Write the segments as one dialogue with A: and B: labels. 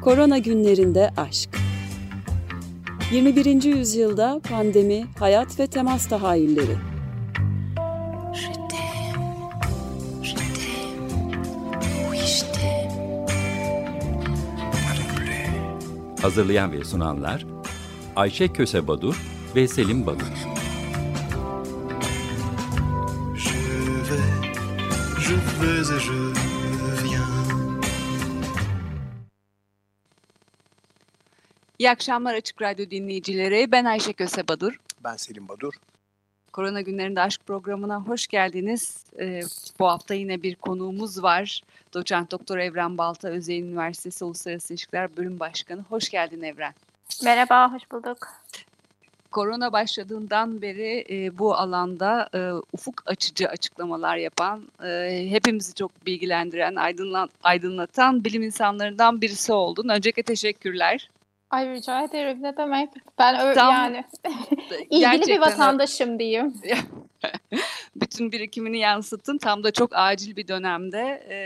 A: Korona günlerinde aşk. 21. yüzyılda pandemi, hayat ve temas tahayyülleri.
B: Hazırlayan ve sunanlar Ayşe Köse Badur ve Selim Badur.
C: Je vais, je vais et je
D: İyi akşamlar Açık Radyo dinleyicileri. Ben Ayşe Köse Badur.
E: Ben Selim Badur.
D: Korona Günlerinde Aşk programına hoş geldiniz. Ee, bu hafta yine bir konuğumuz var. Doçent Doktor Evren Balta, Özyeğin Üniversitesi Uluslararası İlişkiler Bölüm Başkanı. Hoş geldin Evren.
F: Merhaba, hoş bulduk.
D: Korona başladığından beri e, bu alanda e, ufuk açıcı açıklamalar yapan, e, hepimizi çok bilgilendiren, aydınlan, aydınlatan bilim insanlarından birisi oldun. Öncelikle teşekkürler.
F: Ay rica ederim ne demek. Ben ö-
D: Tam-
F: yani ilgili bir vatandaşım diyeyim.
D: bütün birikimini yansıttın. Tam da çok acil bir dönemde e,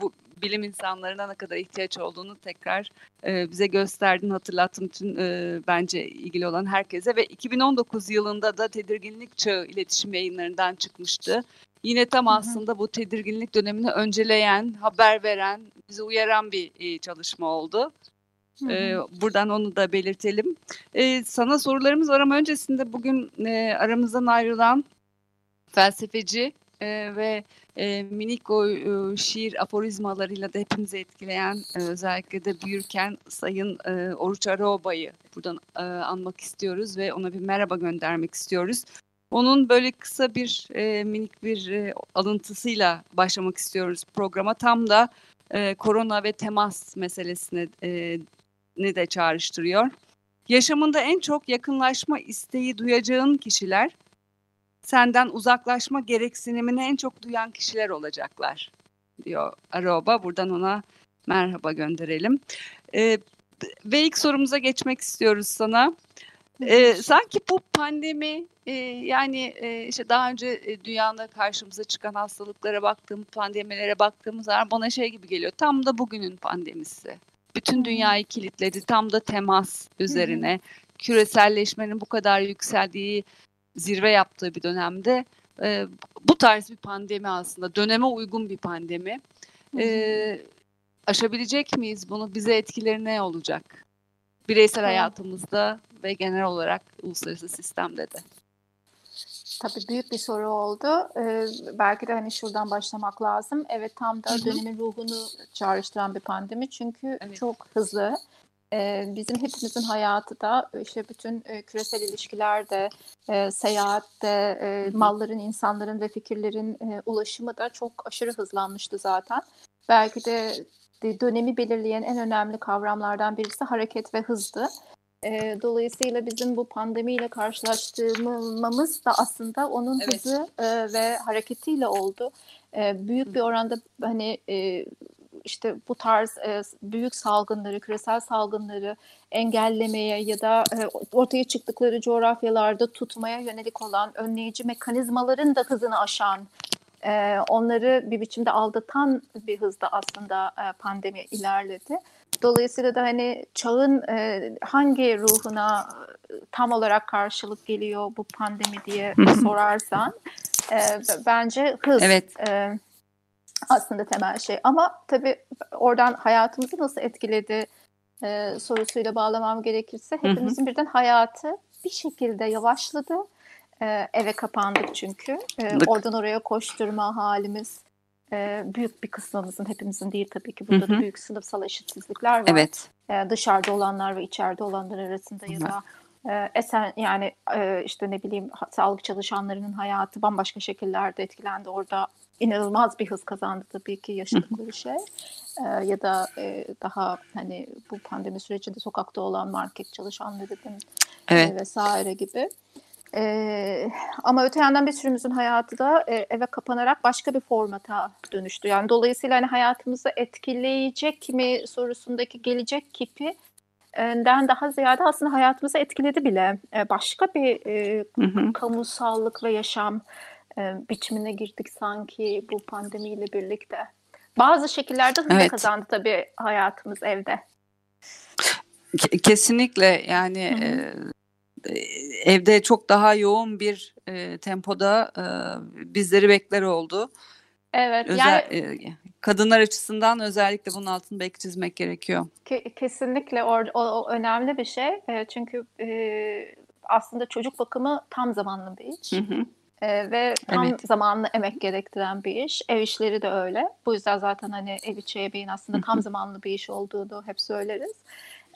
D: bu bilim insanlarına ne kadar ihtiyaç olduğunu tekrar e, bize gösterdin, hatırlattın bütün e, bence ilgili olan herkese ve 2019 yılında da tedirginlik çağı iletişim yayınlarından çıkmıştı. Yine tam
F: Hı hı.
D: aslında bu tedirginlik dönemini önceleyen, haber veren, bizi uyaran bir e, çalışma oldu. Ee, buradan onu da belirtelim. Ee, sana sorularımız var ama öncesinde bugün e, aramızdan ayrılan felsefeci e, ve e, minik o e, şiir aforizmalarıyla da hepimizi etkileyen e, özellikle de büyürken Sayın e, Oruç Araoba'yı buradan e, anmak istiyoruz ve ona bir merhaba göndermek istiyoruz. Onun böyle kısa bir e, minik bir e, alıntısıyla başlamak istiyoruz programa. Tam da e, korona ve temas meselesine e, ni de çağrıştırıyor. Yaşamında en çok yakınlaşma isteği duyacağın kişiler senden uzaklaşma gereksinimini en çok duyan kişiler olacaklar diyor Aroba. Buradan ona merhaba gönderelim. Ee, ve ilk sorumuza geçmek istiyoruz sana. Ee, sanki bu pandemi e, yani e, işte daha önce e, dünyada karşımıza çıkan hastalıklara baktığım pandemilere baktığımız zaman bana şey gibi geliyor. Tam da bugünün pandemisi. Bütün dünyayı kilitledi. Tam da temas üzerine. Küreselleşmenin bu kadar yükseldiği, zirve yaptığı bir dönemde e, bu tarz bir pandemi aslında. Döneme uygun bir pandemi. E, aşabilecek miyiz bunu? Bize etkileri ne olacak? Bireysel hayatımızda ve genel olarak uluslararası sistemde de.
F: Tabii büyük bir soru oldu. Ee, belki de hani şuradan başlamak lazım. Evet tam da dönemin ruhunu çağrıştıran bir pandemi. Çünkü
D: Evet.
F: çok hızlı. Ee, bizim hepimizin hayatı da işte bütün e, küresel ilişkilerde, e, seyahatte, e, malların, insanların ve fikirlerin e, ulaşımı da çok aşırı hızlanmıştı zaten. Belki de dönemi belirleyen en önemli kavramlardan birisi hareket ve hızdı. E, dolayısıyla bizim bu pandemiyle karşılaştığımız da aslında onun
D: Evet.
F: hızı e, ve hareketiyle oldu. E, büyük bir oranda hani e, işte bu tarz e, büyük salgınları, küresel salgınları engellemeye ya da e, ortaya çıktıkları coğrafyalarda tutmaya yönelik olan önleyici mekanizmaların da hızını aşan, e, onları bir biçimde aldatan bir hızda aslında e, pandemi ilerledi. Dolayısıyla da hani çağın e, hangi ruhuna e, tam olarak karşılık geliyor bu pandemi diye sorarsan e, bence hız
D: Evet.
F: e, aslında temel şey. Ama tabii oradan hayatımızı nasıl etkiledi e, sorusuyla bağlamam gerekirse hepimizin birden hayatı bir şekilde yavaşladı. E, eve kapandık çünkü. E, oradan oraya koşturma halimiz e, büyük bir kısmımızın hepimizin değil tabii ki burada
D: Hı hı.
F: da büyük sınıfsal eşitsizlikler var
D: Evet.
F: e, dışarıda olanlar ve içeride olanlar arasında ya da e, esen yani e, işte ne bileyim sağlık çalışanlarının hayatı bambaşka şekillerde etkilendi. Orada inanılmaz bir hız kazandı tabii ki yaşadıkları şey. E, ya da e, daha hani bu pandemi sürecinde sokakta olan market çalışanlarının
D: Evet.
F: e, vesaire gibi. E, ama öte yandan bir sürümüzün hayatı da e, eve kapanarak başka bir formata dönüştü. Yani dolayısıyla hani hayatımızı etkileyecek mi sorusundaki gelecek kipi den daha ziyade aslında hayatımızı etkiledi bile. E, Başka bir e,
D: Hı hı.
F: kamusallık ve yaşam e, biçimine girdik sanki bu pandemiyle birlikte. Bazı şekillerde hızla
D: Evet.
F: kazandı tabii hayatımız evde.
D: Ke- Kesinlikle yani
F: Hı hı.
D: Evde çok daha yoğun bir e, tempoda e, bizleri bekler oldu.
F: Evet,
D: Özel,
F: yani
D: e, kadınlar açısından özellikle bunun altını belki çizmek gerekiyor.
F: Ke- Kesinlikle or- o, o önemli bir şey. E, çünkü e, aslında çocuk bakımı tam zamanlı bir iş.
D: Hı hı.
F: E, ve tam
D: Evet.
F: zamanlı emek gerektiren bir iş. Ev işleri de öyle. Bu yüzden zaten hani ev içi ebeğin aslında tam zamanlı bir iş olduğunu hep söyleriz.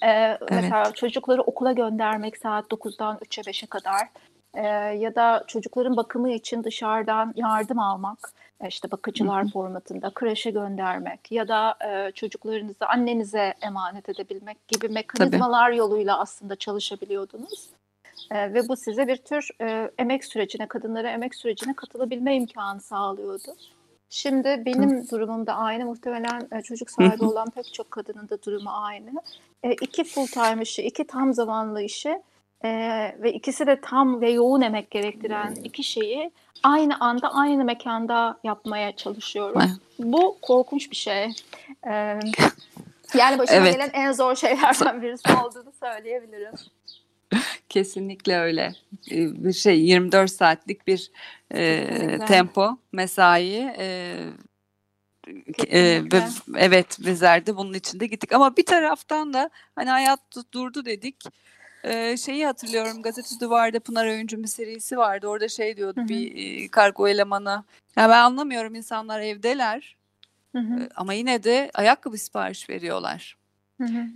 F: E, Mesela çocukları okula göndermek saat 9'dan 3'e 5'e kadar e, ya da çocukların bakımı için dışarıdan yardım almak e, işte bakıcılar formatında kreşe göndermek ya da e, çocuklarınızı annenize emanet edebilmek gibi mekanizmalar yoluyla aslında çalışabiliyordunuz. E, ve bu size bir tür e, emek sürecine, kadınlara emek sürecine katılabilme imkanı sağlıyordu. Şimdi benim durumum da aynı. Muhtemelen e, çocuk sahibi olan pek çok kadının da durumu aynı. E, iki full time işi, iki tam zamanlı işi e, ve ikisi de tam ve yoğun emek gerektiren iki şeyi aynı anda aynı mekanda yapmaya çalışıyoruz. Bu korkunç bir şey. E, yani başıma
D: Evet.
F: gelen en zor şeylerden birisi olduğunu söyleyebilirim.
D: Kesinlikle öyle. E, Bir şey 24 saatlik bir e, tempo, mesai e, e, evet bizler de bunun içinde gittik. Ama bir taraftan da hani hayat du- durdu dedik. E, şeyi hatırlıyorum gazete duvarda Pınar Öğüncü bir serisi vardı. Orada şey diyordu
F: Hı hı.
D: bir e, kargo elemanı. Ya ben anlamıyorum insanlar evdeler
F: Hı hı,
D: e, ama yine de ayakkabı sipariş veriyorlar.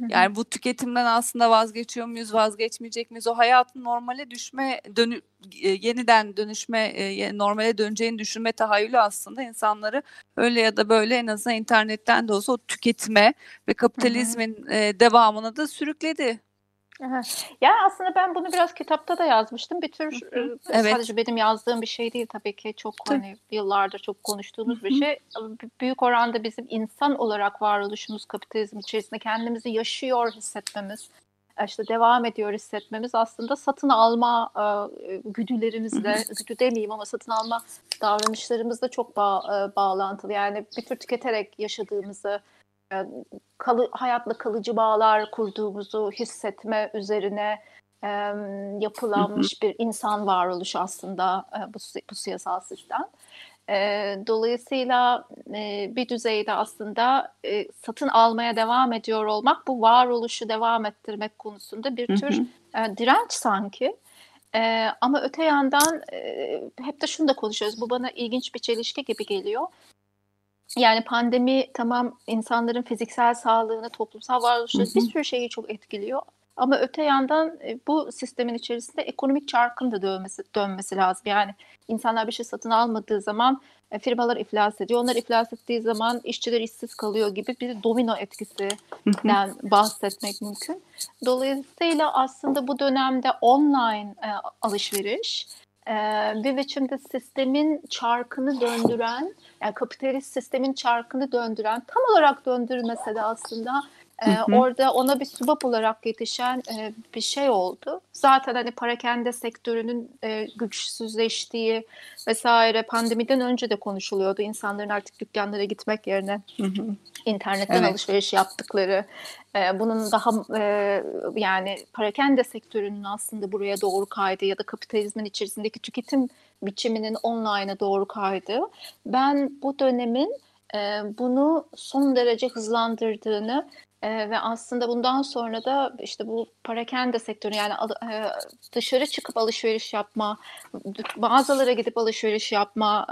D: Yani bu tüketimden aslında vazgeçiyor muyuz, vazgeçmeyecek miyiz? O hayatın normale düşme, dönü, e, yeniden dönüşme, e, normale döneceğini düşünme tahayyülü aslında insanları öyle ya da böyle en azından internetten de olsa o tüketime ve kapitalizmin e, devamına da sürükledi.
F: Evet. Yani aslında ben bunu biraz kitapta da yazmıştım. Bir tür e,
D: Evet.
F: sadece benim yazdığım bir şey değil tabii ki çok
D: Tabii.
F: hani yıllardır çok konuştuğumuz bir şey. Büyük oranda bizim insan olarak varoluşumuz kapitalizm içerisinde kendimizi yaşıyor hissetmemiz, e, işte devam ediyor hissetmemiz aslında satın alma e, güdülerimizle, güdü demeyeyim ama satın alma davranışlarımızla çok bağ- e, bağlantılı. Yani bir tür tüketerek yaşadığımızı e, kalı, hayatla kalıcı bağlar kurduğumuzu hissetme üzerine e, yapılanmış bir insan varoluşu aslında e, bu, bu siyasal sistem. E, dolayısıyla e, bir düzeyde aslında e, satın almaya devam ediyor olmak bu varoluşu devam ettirmek konusunda bir tür e, direnç sanki. E, ama öte yandan e, hep de şunu da konuşuyoruz. Bu bana ilginç bir çelişki gibi geliyor. Yani pandemi tamam insanların fiziksel sağlığını, toplumsal varoluşları
D: Hı hı.
F: bir sürü şeyi çok etkiliyor. Ama öte yandan e, bu sistemin içerisinde ekonomik çarkın da dönmesi, dönmesi lazım. Yani insanlar bir şey satın almadığı zaman e, firmalar iflas ediyor. Onlar iflas ettiği zaman işçiler işsiz kalıyor gibi bir domino etkisinden bahsetmek mümkün. Dolayısıyla aslında bu dönemde online e, alışveriş bir biçimde sistemin çarkını döndüren, yani kapitalist sistemin çarkını döndüren, tam olarak döndürmese de aslında
D: Hı hı.
F: orada ona bir subap olarak yetişen e, bir şey oldu. Zaten hani parakende sektörünün e, güçsüzleştiği vesaire pandemiden önce de konuşuluyordu. İnsanların artık dükkanlara gitmek yerine internetten
D: Evet.
F: alışveriş yaptıkları, e, bunun daha e, yani parakende sektörünün aslında buraya doğru kaydı ya da kapitalizmin içerisindeki tüketim biçiminin online'a doğru kaydı. Ben bu dönemin bunu son derece hızlandırdığını e, ve aslında bundan sonra da işte bu parakende sektörü yani e, dışarı çıkıp alışveriş yapma, mağazalara gidip alışveriş yapma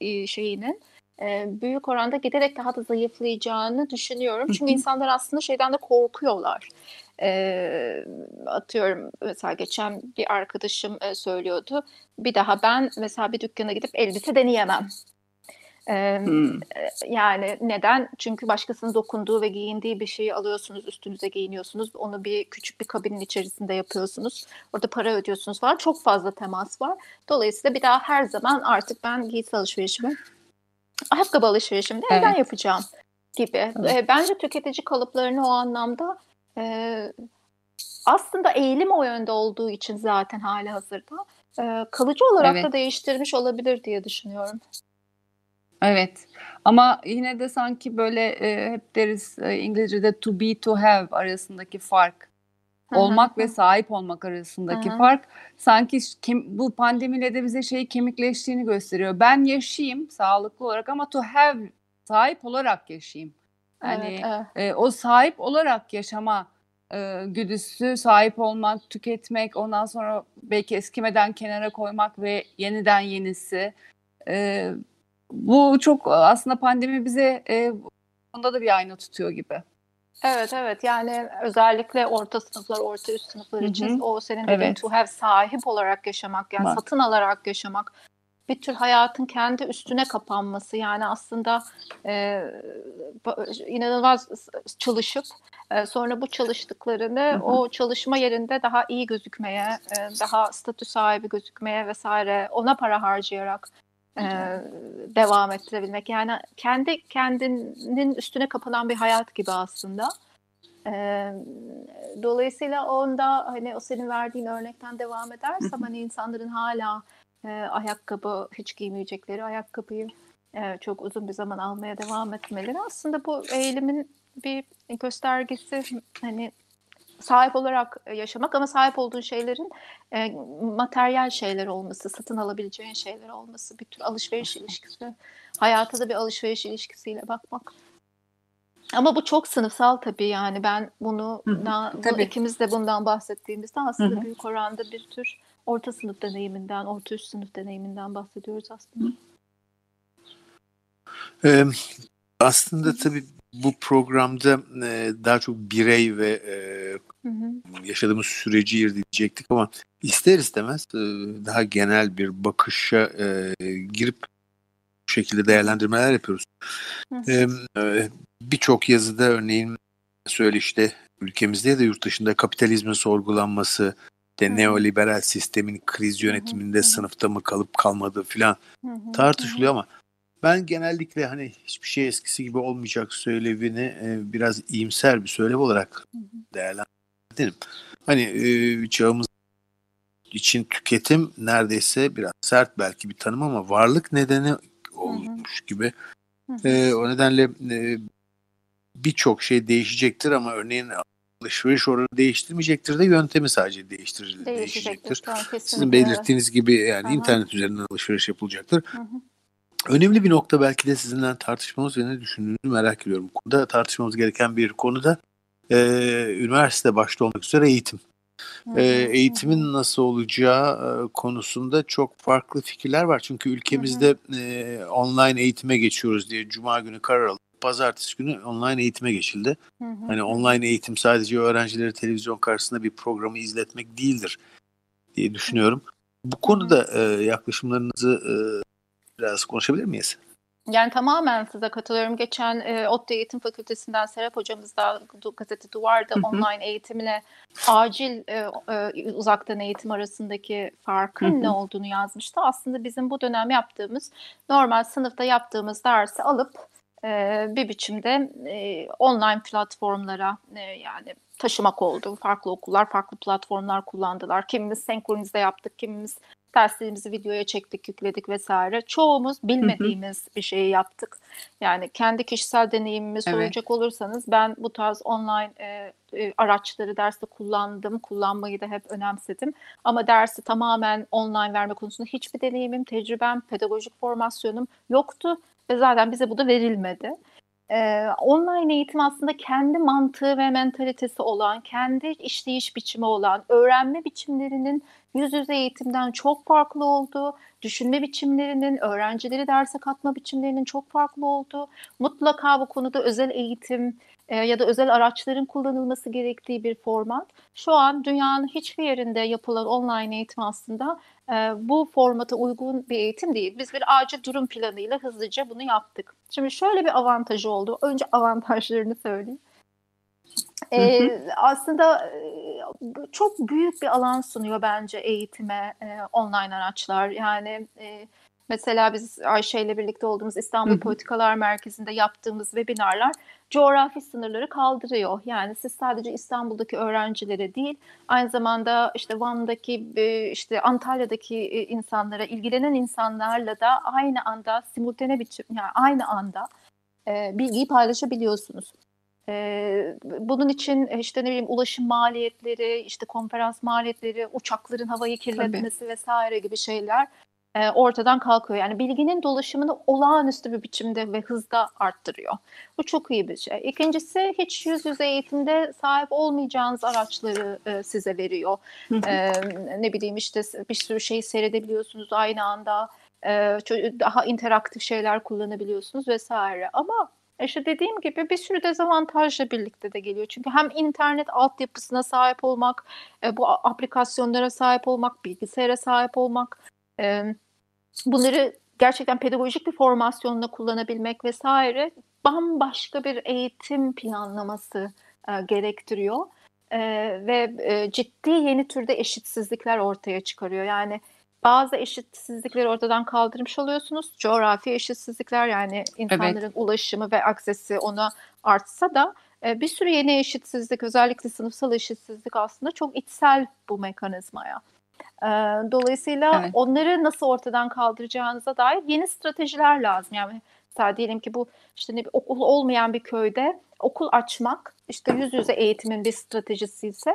F: e, şeyinin e, büyük oranda giderek daha da zayıflayacağını düşünüyorum. Çünkü insanlar aslında şeyden de korkuyorlar. E, atıyorum mesela geçen bir arkadaşım e, söylüyordu. Bir daha ben mesela bir dükkana gidip elbise deneyemem. E,
D: Hmm.
F: yani neden? Çünkü başkasının dokunduğu ve giyindiği bir şeyi alıyorsunuz, üstünüze giyiniyorsunuz. Onu bir küçük bir kabinin içerisinde yapıyorsunuz. Orada para ödüyorsunuz falan. Çok fazla temas var. Dolayısıyla bir daha her zaman artık ben giysi alışverişimi, ayakkabı alışverişimi de evden
D: Evet.
F: yapacağım gibi. E, bence tüketici kalıplarını o anlamda e, aslında eğilim o yönde olduğu için zaten hali hazırda e, kalıcı olarak
D: Evet.
F: da değiştirmiş olabilir diye düşünüyorum.
D: Evet. Ama yine de sanki böyle e, hep deriz e, İngilizce'de to be to have arasındaki fark. Olmak ve sahip olmak arasındaki fark sanki kim, bu pandemiyle de bize şeyi kemikleştiğini gösteriyor. Ben yaşayayım sağlıklı olarak ama to have sahip olarak yaşayayım. Yani
F: Evet, evet.
D: e, o sahip olarak yaşama e, güdüsü, sahip olmak, tüketmek, ondan sonra belki eskimeden kenara koymak ve yeniden yenisi. E, bu çok aslında pandemi bize e, bunda da bir ayna tutuyor gibi.
F: Evet evet yani özellikle orta sınıflar, orta üst sınıflar için
D: hı.
F: o senin dediğin
D: Evet.
F: to have sahip olarak yaşamak yani
D: Bak.
F: satın alarak yaşamak bir tür hayatın kendi üstüne kapanması yani aslında e, inanılmaz çalışıp e, sonra bu çalıştıklarını
D: Hı hı.
F: o çalışma yerinde daha iyi gözükmeye, e, daha statü sahibi gözükmeye vesaire ona para harcayarak e, devam ettirebilmek. Yani kendi kendinin üstüne kapanan bir hayat gibi aslında. E, dolayısıyla onda hani o senin verdiğin örnekten devam edersem hani insanların hala e, ayakkabı hiç giymeyecekleri ayakkabıyı e, çok uzun bir zaman almaya devam etmeleri aslında bu eğilimin bir göstergesi hani sahip olarak yaşamak ama sahip olduğun şeylerin e, materyal şeyler olması, satın alabileceğin şeyler olması, bir tür alışveriş ilişkisi, hayata da bir alışveriş ilişkisiyle bakmak. Ama bu çok sınıfsal tabii yani ben bunu,
D: Hı hı,
F: na- bu
D: tabii.
F: ikimiz de bundan bahsettiğimizde aslında
D: Hı hı.
F: büyük oranda bir tür orta sınıf deneyiminden, orta üst sınıf deneyiminden bahsediyoruz aslında.
E: Ee, aslında tabii bu programda e, daha çok birey ve e,
F: Hı hı.
E: yaşadığımız süreci irdeleyecektik ama ister istemez e, daha genel bir bakışa e, girip bu şekilde değerlendirmeler yapıyoruz. E, Birçok yazıda örneğin söyleşte ülkemizde ya da yurt dışında kapitalizmin sorgulanması,
F: hı.
E: neoliberal sistemin kriz yönetiminde
F: hı hı.
E: sınıfta mı kalıp kalmadığı filan tartışılıyor ama ben genellikle hani hiçbir şey eskisi gibi olmayacak söylevini e, biraz iyimser bir söylev olarak
F: hı.
E: Değerlendirdim. Hani e, çağımız için tüketim neredeyse biraz sert belki bir tanım ama varlık nedeni olmuş gibi. E, o nedenle e, birçok şey değişecektir ama örneğin alışveriş oranı değiştirmeyecektir de yöntemi sadece değiştir, değişecektir.
F: Tamam,
E: Sizin belirttiğiniz gibi yani
F: Aha.
E: internet üzerinden alışveriş yapılacaktır.
F: Hı hı.
E: Önemli bir nokta belki de sizinle tartışmamız ve ne düşündüğünüzü merak ediyorum. Bu konuda tartışmamız gereken bir konu da e, üniversite başta olmak üzere eğitim. E, eğitimin nasıl olacağı e, konusunda çok farklı fikirler var. Çünkü ülkemizde e, online eğitime geçiyoruz diye cuma günü karar alındı. Pazartesi günü online eğitime geçildi.
F: Hı hı,
E: Hani online eğitim sadece öğrencileri televizyon karşısında bir programı izletmek değildir diye düşünüyorum. Bu konuda e, yaklaşımlarınızı e, biraz konuşabilir miyiz?
F: Yani tamamen size katılıyorum. Geçen e, ODTÜ Eğitim Fakültesinden Serap hocamız da du- gazete Duvar'da
D: Hı hı.
F: online eğitimle acil e, e, uzaktan eğitim arasındaki farkın
D: Hı hı.
F: ne olduğunu yazmıştı. Aslında bizim bu dönem yaptığımız normal sınıfta yaptığımız dersi alıp e, bir biçimde e, online platformlara e, yani taşımak oldu. Farklı okullar farklı platformlar kullandılar. Kimimiz senkronize yaptık, kimimiz derslerimizi videoya çektik, yükledik vesaire. Çoğumuz bilmediğimiz bir şeyi yaptık. Yani kendi kişisel deneyimimi
D: Evet.
F: soracak olursanız ben bu tarz online e, e, araçları derste kullandım. Kullanmayı da hep önemsedim. Ama dersi tamamen online verme konusunda hiçbir deneyimim, tecrübem, pedagojik formasyonum yoktu. Ve zaten bize bu da verilmedi. Ee, online eğitim aslında kendi mantığı ve mentalitesi olan, kendi işleyiş biçimi olan, öğrenme biçimlerinin yüz yüze eğitimden çok farklı olduğu, düşünme biçimlerinin, öğrencileri derse katma biçimlerinin çok farklı olduğu, mutlaka bu konuda özel eğitim e, ya da özel araçların kullanılması gerektiği bir format. Şu an dünyanın hiçbir yerinde yapılan online eğitim aslında e, bu formata uygun bir eğitim değil. Biz bir acil durum planıyla hızlıca bunu yaptık. Şimdi şöyle bir avantajı oldu. Önce avantajlarını söyleyeyim. Ee, aslında e, çok büyük bir alan sunuyor bence eğitime e, online araçlar. Yani e, Mesela biz Ayşe ile birlikte olduğumuz İstanbul
D: Hı hı.
F: Politikalar Merkezi'nde yaptığımız webinarlar coğrafi sınırları kaldırıyor. Yani siz sadece İstanbul'daki öğrencilere değil, aynı zamanda işte Van'daki, e, işte Antalya'daki e, insanlara, ilgilenen insanlarla da aynı anda, simultane biçim, yani aynı anda e, bilgiyi paylaşabiliyorsunuz. E, bunun için e, işte ne bileyim ulaşım maliyetleri, işte konferans maliyetleri, uçakların havayı kirletmesi vesaire gibi şeyler e, ortadan kalkıyor. Yani bilginin dolaşımını olağanüstü bir biçimde ve hızda arttırıyor. Bu çok iyi bir şey. İkincisi hiç yüz yüze eğitimde sahip olmayacağınız araçları e, size veriyor. E, ne bileyim işte bir sürü şey seyredebiliyorsunuz aynı anda. E, daha interaktif şeyler kullanabiliyorsunuz vesaire. Ama işte dediğim gibi bir sürü dezavantajla birlikte de geliyor. Çünkü hem internet altyapısına sahip olmak, e, bu aplikasyonlara sahip olmak, bilgisayara sahip olmak, e, bunları gerçekten pedagojik bir formasyonla kullanabilmek vesaire bambaşka bir eğitim planlaması e, gerektiriyor. E, ve e, ciddi yeni türde eşitsizlikler ortaya çıkarıyor. Yani bazı eşitsizlikleri ortadan kaldırmış oluyorsunuz. Coğrafi eşitsizlikler yani insanların ulaşımı ve aksesi ona artsa da e, bir sürü yeni eşitsizlik özellikle sınıfsal eşitsizlik aslında çok içsel bu mekanizmaya. E, Dolayısıyla
D: Evet.
F: onları nasıl ortadan kaldıracağınıza dair yeni stratejiler lazım. Yani mesela diyelim ki bu işte ne bir okul olmayan bir köyde okul açmak işte yüz yüze eğitimin bir stratejisi ise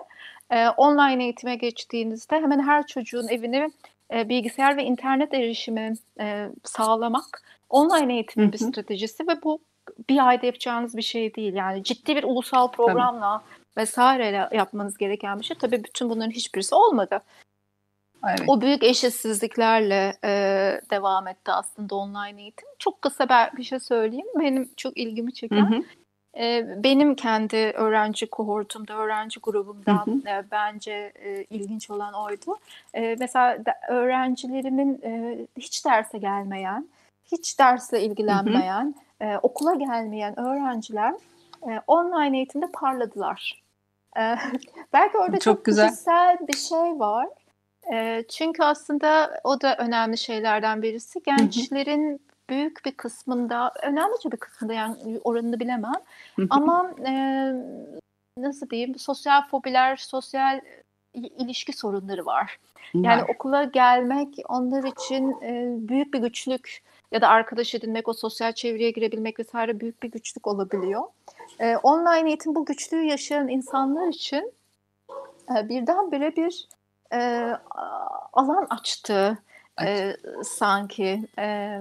F: e, online eğitime geçtiğinizde hemen her çocuğun evine e, bilgisayar ve internet erişimi e, sağlamak online eğitimin bir
D: Hı hı.
F: stratejisi ve bu bir ayda yapacağınız bir şey değil. Yani ciddi bir ulusal programla vesaireyle yapmanız gereken bir şey. Tabii bütün bunların hiçbirisi olmadı.
D: Evet.
F: O büyük eşitsizliklerle e, devam etti aslında online eğitim. Çok kısa bir şey söyleyeyim. Benim çok ilgimi
D: Hı
F: çeken
D: hı.
F: e, benim kendi öğrenci kohortumda, öğrenci grubumda
D: Hı hı.
F: e, bence ilginç olan oydu. Mesela öğrencilerimin hiç derse gelmeyen, hiç dersle ilgilenmeyen, e, okula gelmeyen öğrenciler online eğitimde parladılar. Belki orada çok,
D: Çok güzel.
F: kişisel bir şey var. Çünkü aslında o da önemli şeylerden birisi. Gençlerin büyük bir kısmında, önemlice bir kısmında yani oranını bilemem. Ama e, nasıl diyeyim, sosyal fobiler, sosyal ilişki sorunları var. Yani
D: Var.
F: okula gelmek onlar için e, büyük bir güçlük ya da arkadaş edinmek, o sosyal çevreye girebilmek vesaire büyük bir güçlük olabiliyor. E, online eğitim bu güçlüğü yaşayan insanlar için e, birdenbire bir e, alan açtı e, sanki. E,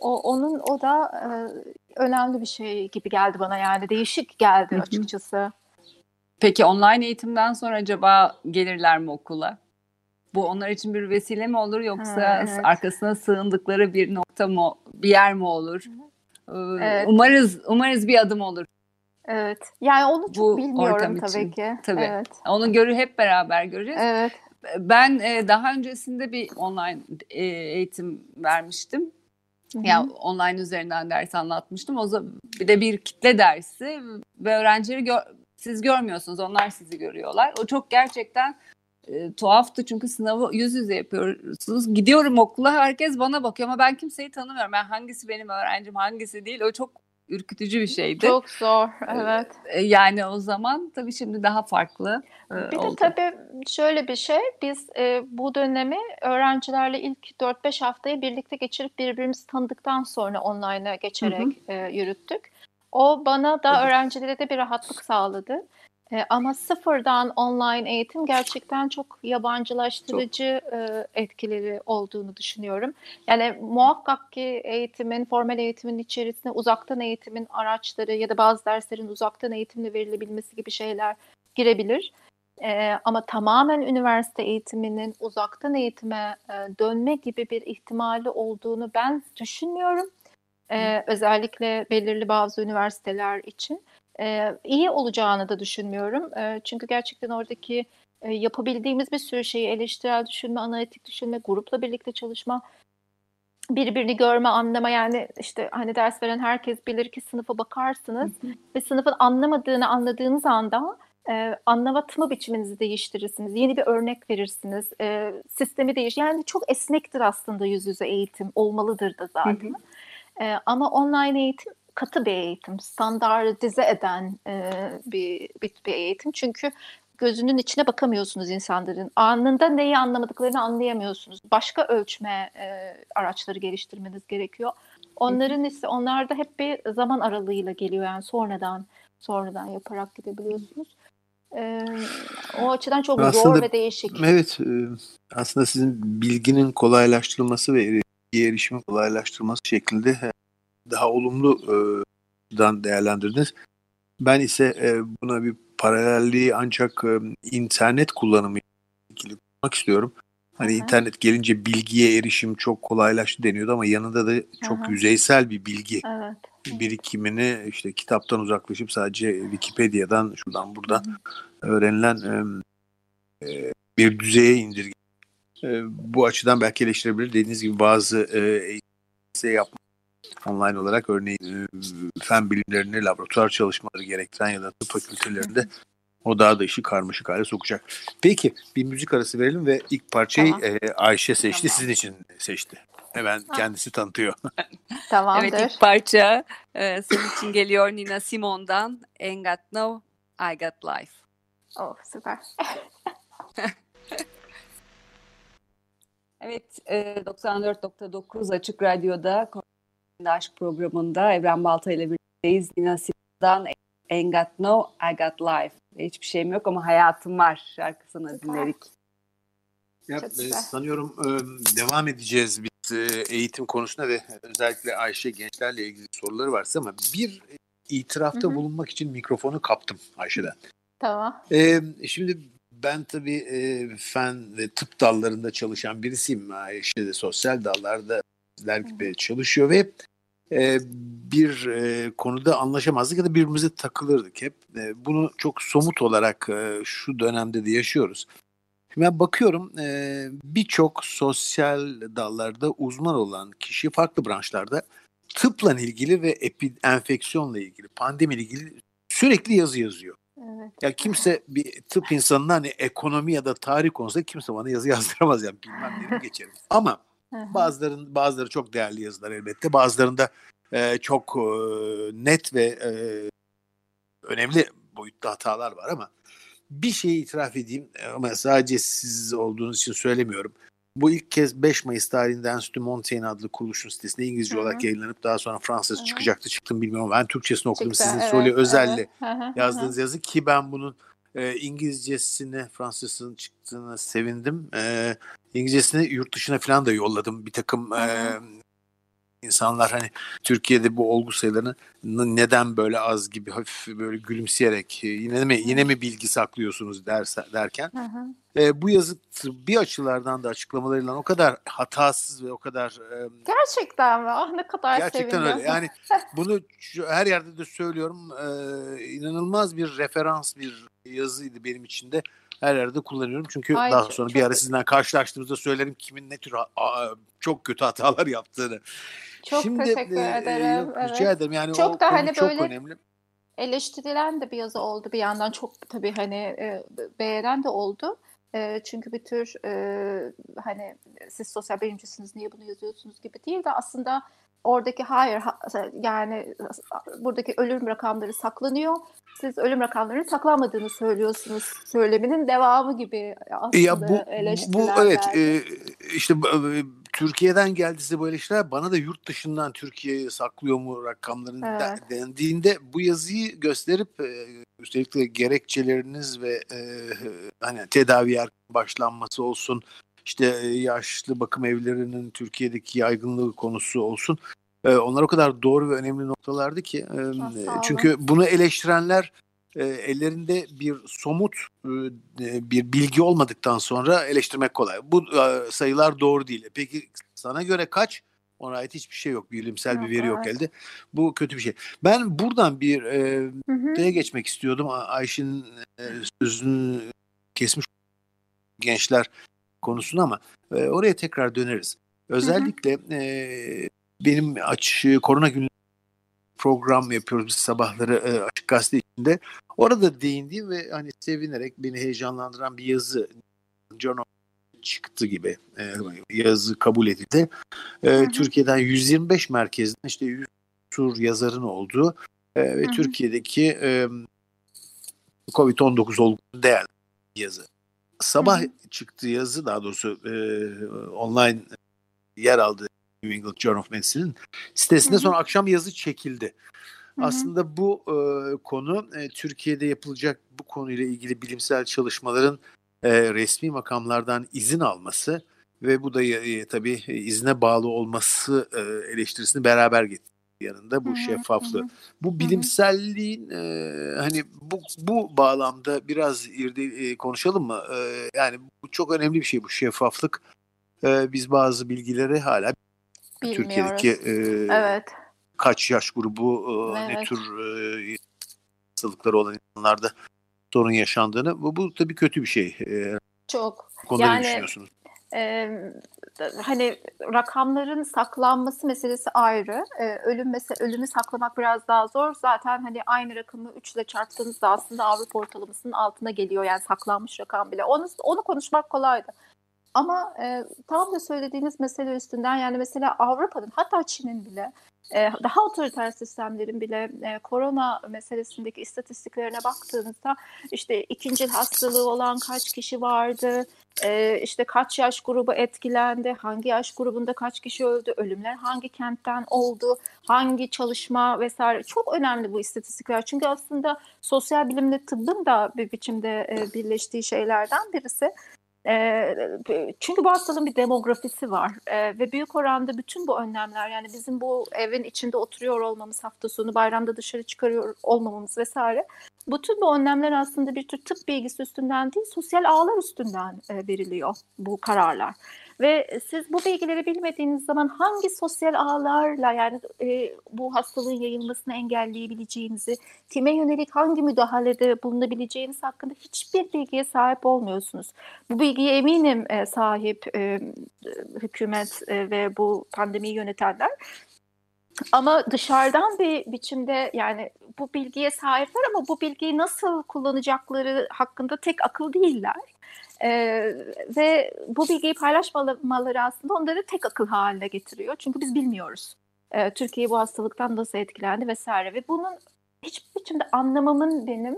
F: o onun o da e, önemli bir şey gibi geldi bana yani değişik geldi
D: Hı hı.
F: açıkçası.
D: Peki online eğitimden sonra acaba gelirler mi okula? Bu onlar için bir vesile mi olur yoksa
F: Ha, evet.
D: arkasına sığındıkları bir nokta mı, bir yer mi olur? Ee,
F: Evet.
D: Umarız umarız bir adım olur.
F: Evet. Yani onu çok
D: Bu
F: bilmiyorum tabii
D: için.
F: ki.
D: Tabii.
F: Evet.
D: Onu görü hep beraber göreceğiz.
F: Evet.
D: Ben e, daha öncesinde bir online e, eğitim vermiştim. Ya online üzerinden ders anlatmıştım. O zaman bir de bir kitle dersi ve öğrencileri gör- siz görmüyorsunuz, onlar sizi görüyorlar. O çok gerçekten e, tuhaftı çünkü sınavı yüz yüze yapıyorsunuz. Gidiyorum okula herkes bana bakıyor ama ben kimseyi tanımıyorum. Ben hangisi benim öğrencim, hangisi değil. O çok ürkütücü bir şeydi.
F: Çok zor. Evet.
D: E, Yani o zaman tabii şimdi daha farklı e,
F: Bir de
D: oldu.
F: tabii şöyle bir şey, biz e, bu dönemi öğrencilerle ilk 4-5 haftayı birlikte geçirip birbirimizi tanıdıktan sonra online'a geçerek e, yürüttük. O bana da öğrencilere de bir rahatlık sağladı. E, ama sıfırdan online eğitim gerçekten çok yabancılaştırıcı e, etkileri olduğunu düşünüyorum. Yani muhakkak ki eğitimin, formal eğitimin içerisine uzaktan eğitimin araçları ya da bazı derslerin uzaktan eğitimle verilebilmesi gibi şeyler girebilir. Ee, ama tamamen üniversite eğitiminin uzaktan eğitime e, dönme gibi bir ihtimali olduğunu ben düşünmüyorum. Ee, özellikle belirli bazı üniversiteler için. Ee, iyi olacağını da düşünmüyorum. Ee, çünkü gerçekten oradaki e, yapabildiğimiz bir sürü şeyi eleştirel düşünme, analitik düşünme, grupla birlikte çalışma, birbirini görme, anlama yani işte hani ders veren herkes bilir ki sınıfa bakarsınız ve sınıfın anlamadığını anladığınız anda e, anlatma biçiminizi değiştirirsiniz. Yeni bir örnek verirsiniz. E, sistemi değiş. Yani çok esnektir aslında yüz yüze eğitim. Olmalıdır da zaten. E, ama online eğitim katı bir eğitim. Standartize eden e, bir, bir, bir eğitim. Çünkü gözünün içine bakamıyorsunuz insanların. Anında neyi anlamadıklarını anlayamıyorsunuz. Başka ölçme e, araçları geliştirmeniz gerekiyor. Onların ise onlarda hep bir zaman aralığıyla geliyor yani sonradan sonradan yaparak gidebiliyorsunuz. E, o açıdan çok
E: Aslında-
F: zor ve değişik.
E: Evet, e, aslında sizin bilginin kolaylaştırılması ve bilgiye erişimin kolaylaştırılması şeklinde daha olumlu e, değerlendirdiniz. Ben ise e, buna bir paralelliği ancak e, internet kullanımı ilgili kurmak istiyorum. Hani
F: Hı hı.
E: internet gelince bilgiye erişim çok kolaylaştı deniyordu ama yanında da çok
F: Hı hı.
E: yüzeysel bir bilgi
F: Evet.
E: birikimini işte kitaptan uzaklaşıp sadece Wikipedia'dan şuradan buradan öğrenilen e, e, bir düzeye indirge. E, bu açıdan belki eleştirebilir. Dediğiniz gibi bazı e, eğitim yapma online olarak örneğin e, fen bilimlerini laboratuvar çalışmaları gerektiren ya da tıp fakültelerinde o daha da işi karmaşık hale sokacak. Peki bir müzik arası verelim ve ilk parçayı
F: Tamam.
E: e, Ayşe seçti.
D: Tamam.
E: Sizin için seçti. Hemen
F: Ha.
E: kendisi tanıtıyor.
F: Tamamdır.
D: Evet ilk parça e, senin için geliyor Nina Simone'dan Ain't Got No, I Got Life.
F: Oh, süper.
D: Evet, e, 94.9 Açık Radyo'da Aşk programında Evren Balta ile birlikteyiz. Nina Simone'dan Ain't Got No, I Got Life. Hiçbir şeyim yok ama hayatım var şarkısını dinledik.
E: Ya,
F: Çok
E: e,
F: güzel.
E: sanıyorum e, devam edeceğiz biz e, eğitim konusunda ve özellikle Ayşe gençlerle ilgili soruları varsa ama bir itirafta
F: Hı hı.
E: bulunmak için mikrofonu kaptım Ayşe'den.
F: Tamam.
E: E, şimdi ben tabii e, fen ve tıp dallarında çalışan birisiyim. Ayşe de sosyal dallarda bizler gibi çalışıyor ve e, bir e, konuda anlaşamazdık ya da birbirimize takılırdık hep. E, bunu çok somut olarak e, şu dönemde de yaşıyoruz. Şimdi ben bakıyorum e, birçok sosyal dallarda uzman olan kişi farklı branşlarda tıpla ilgili ve epi, enfeksiyonla ilgili, pandemiyle ilgili sürekli yazı yazıyor.
F: Evet.
E: Ya kimse bir tıp insanına hani ekonomi ya da tarih konusunda kimse bana yazı yazdıramaz yani bilmem derim geçerim. Ama. Bazıların bazıları çok değerli yazılar elbette. Bazılarında e, çok e, net ve e, önemli boyutta hatalar var ama bir şeyi itiraf edeyim ama sadece siz olduğunuz için söylemiyorum. Bu ilk kez 5 Mayıs tarihinde Enstitü Montaigne adlı kuruluşun sitesinde İngilizce
F: Hı hı.
E: olarak yayınlanıp daha sonra
F: hı.
E: çıkacaktı. Çıktım bilmiyorum. Ben Türkçesini okudum.
F: Çıktı,
E: Sizin
F: evet,
E: Özel'le
F: evet. Hı hı, hı hı.
E: yazdığınız yazı ki ben bunun e, İngilizcesini Fransızcasının çıktığına sevindim. E, İngilizcesini yurt dışına falan da yolladım. Bir takım e, insanlar hani Türkiye'de bu olgu sayılarını neden böyle az gibi hafif böyle gülümseyerek e, yine mi yine mi bilgi saklıyorsunuz derse, derken
F: Hı hı.
E: e, bu yazı tıbbi açılardan da açıklamalarıyla o kadar hatasız ve o kadar e,
F: Gerçekten mi? Ah ne kadar
E: Gerçekten öyle. Yani bunu her yerde de söylüyorum. Ee, inanılmaz bir referans bir yazıydı benim için de. Her yerde kullanıyorum. Çünkü
F: Ay,
E: daha sonra bir ara sizinle karşılaştığımızda söylerim kimin ne tür çok kötü hatalar yaptığını.
F: Çok teşekkür
E: e,
F: ederim,
E: yok,
F: evet.
E: Ederim. Yani
F: Çok
E: o
F: da hani
E: çok
F: böyle-
E: önemli.
F: eleştirilen de bir yazı oldu bir yandan çok tabii hani e, beğenen de oldu. E, çünkü bir tür e, hani siz sosyal bilimcisiniz niye bunu yazıyorsunuz gibi değil de aslında oradaki hayır ha- yani buradaki ölüm rakamları saklanıyor. Siz ölüm rakamlarının saklanmadığını söylüyorsunuz. Söyleminin devamı gibi aslında
E: Ya bu, bu evet e, işte e, Türkiye'den geldi size bu eleştiriler bana da yurt dışından Türkiye'ye saklıyor mu rakamlarını
F: Evet.
E: de- dendiğinde bu yazıyı gösterip e, üstelik de gerekçeleriniz ve e, hani tedavi başlanması olsun işte e, yaşlı bakım evlerinin Türkiye'deki yaygınlığı konusu olsun e, onlar o kadar doğru ve önemli noktalardı ki e, çünkü bunu eleştirenler e, ellerinde bir somut e, bir bilgi olmadıktan sonra eleştirmek kolay. Bu e, sayılar doğru değil. Peki sana göre kaç? Ona ait hiçbir şey yok. Bilimsel bir veri yok elde. Bu kötü bir şey. Ben buradan bir e, şeye geçmek istiyordum. Ayşe'nin e, sözünü kesmiş gençler konusunu ama e, oraya tekrar döneriz. Özellikle e, benim aç korona günü program yapıyoruz biz sabahları e, Açık Gazete içinde. Orada değindiğim ve hani sevinerek beni heyecanlandıran bir yazı Journal çıktı gibi e, yazı kabul edildi. E,
F: hı.
E: Türkiye'den 125 merkezden işte 100 tur yazarın olduğu e, ve
F: Hı hı.
E: Türkiye'deki e, Covid-19 olgusu değerli yazı. Sabah çıktığı yazı daha doğrusu e, online yer aldı New England Journal of Medicine'in sitesinde sonra akşam yazı çekildi.
F: Hı hı.
E: Aslında bu e, konu e, Türkiye'de yapılacak bu konuyla ilgili bilimsel çalışmaların e, resmi makamlardan izin alması ve bu da e, tabii izne bağlı olması e, eleştirisini beraber getirdi yanında bu
F: Hı hı,
E: şeffaflığı.
F: hı.
E: Bu bilimselliğin e, hani bu bu bağlamda biraz irde, e, konuşalım mı? E, yani bu çok önemli bir şey bu şeffaflık. E, biz bazı bilgileri hala
F: Bilmiyoruz.
E: Türkiye'deki e,
F: Evet.
E: kaç yaş grubu e, ne
F: Evet.
E: tür e, hastalıkları olan insanlarda sorun yaşandığını bu, bu tabii kötü bir şey. E,
F: Çok.
E: ne
F: Yani-
E: düşünüyorsunuz?
F: Ee, hani rakamların saklanması meselesi ayrı. Ee, ölüm mesela ölümü saklamak biraz daha zor. Zaten hani aynı rakamı 3 ile çarptığınızda aslında Avrupa ortalamasının altına geliyor. Yani saklanmış rakam bile. Onu onu konuşmak kolaydı. Ama e, tam da söylediğiniz mesele üstünden yani mesela Avrupa'nın hatta Çin'in bile e, daha otoriter sistemlerin bile e, korona meselesindeki istatistiklerine baktığınızda işte ikinci hastalığı olan kaç kişi vardı, e, işte kaç yaş grubu etkilendi, hangi yaş grubunda kaç kişi öldü, ölümler hangi kentten oldu, hangi çalışma vesaire çok önemli bu istatistikler. Çünkü aslında sosyal bilimle tıbbın da bir biçimde e, birleştiği şeylerden birisi. Çünkü bu hastalığın bir demografisi var ve büyük oranda bütün bu önlemler yani bizim bu evin içinde oturuyor olmamız hafta sonu bayramda dışarı çıkarıyor olmamamız vesaire bütün bu önlemler aslında bir tür tıp bilgisi üstünden değil sosyal ağlar üstünden veriliyor bu kararlar. Ve siz bu bilgileri bilmediğiniz zaman hangi sosyal ağlarla yani e, bu hastalığın yayılmasını engelleyebileceğinizi, kime yönelik hangi müdahalede bulunabileceğiniz hakkında hiçbir bilgiye sahip olmuyorsunuz. Bu bilgiye eminim e, sahip e, hükümet e, ve bu pandemiyi yönetenler. Ama dışarıdan bir biçimde yani bu bilgiye sahipler ama bu bilgiyi nasıl kullanacakları hakkında tek akıl değiller. Ee, ve bu bilgiyi paylaşmamaları aslında onları tek akıl haline getiriyor. Çünkü biz bilmiyoruz. Ee, Türkiye bu hastalıktan nasıl etkilendi vesaire. Ve bunun hiçbir biçimde anlamamın benim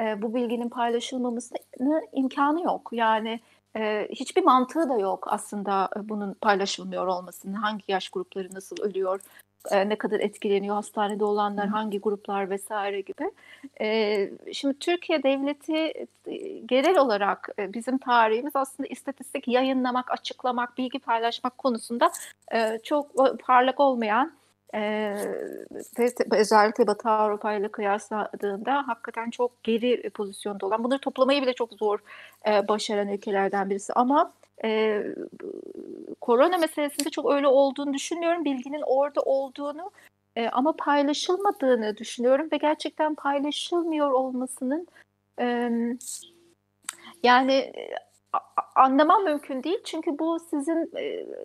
F: e, bu bilginin paylaşılmamasının imkanı yok. Yani e, hiçbir mantığı da yok aslında e, bunun paylaşılmıyor olmasının. Hangi yaş grupları nasıl ölüyor, e, ne kadar etkileniyor hastanede olanlar, hangi gruplar vesaire gibi. E, şimdi Türkiye devleti e, genel olarak e, bizim tarihimiz aslında istatistik yayınlamak, açıklamak, bilgi paylaşmak konusunda e, çok parlak olmayan e, ve özellikle Batı Avrupa ile kıyasladığında hakikaten çok geri pozisyonda olan, bunları toplamayı bile çok zor e, başaran ülkelerden birisi. Ama e, korona meselesinde çok öyle olduğunu düşünmüyorum. Bilginin orada olduğunu e, ama paylaşılmadığını düşünüyorum ve gerçekten paylaşılmıyor olmasının e, yani anlamam mümkün değil. Çünkü bu sizin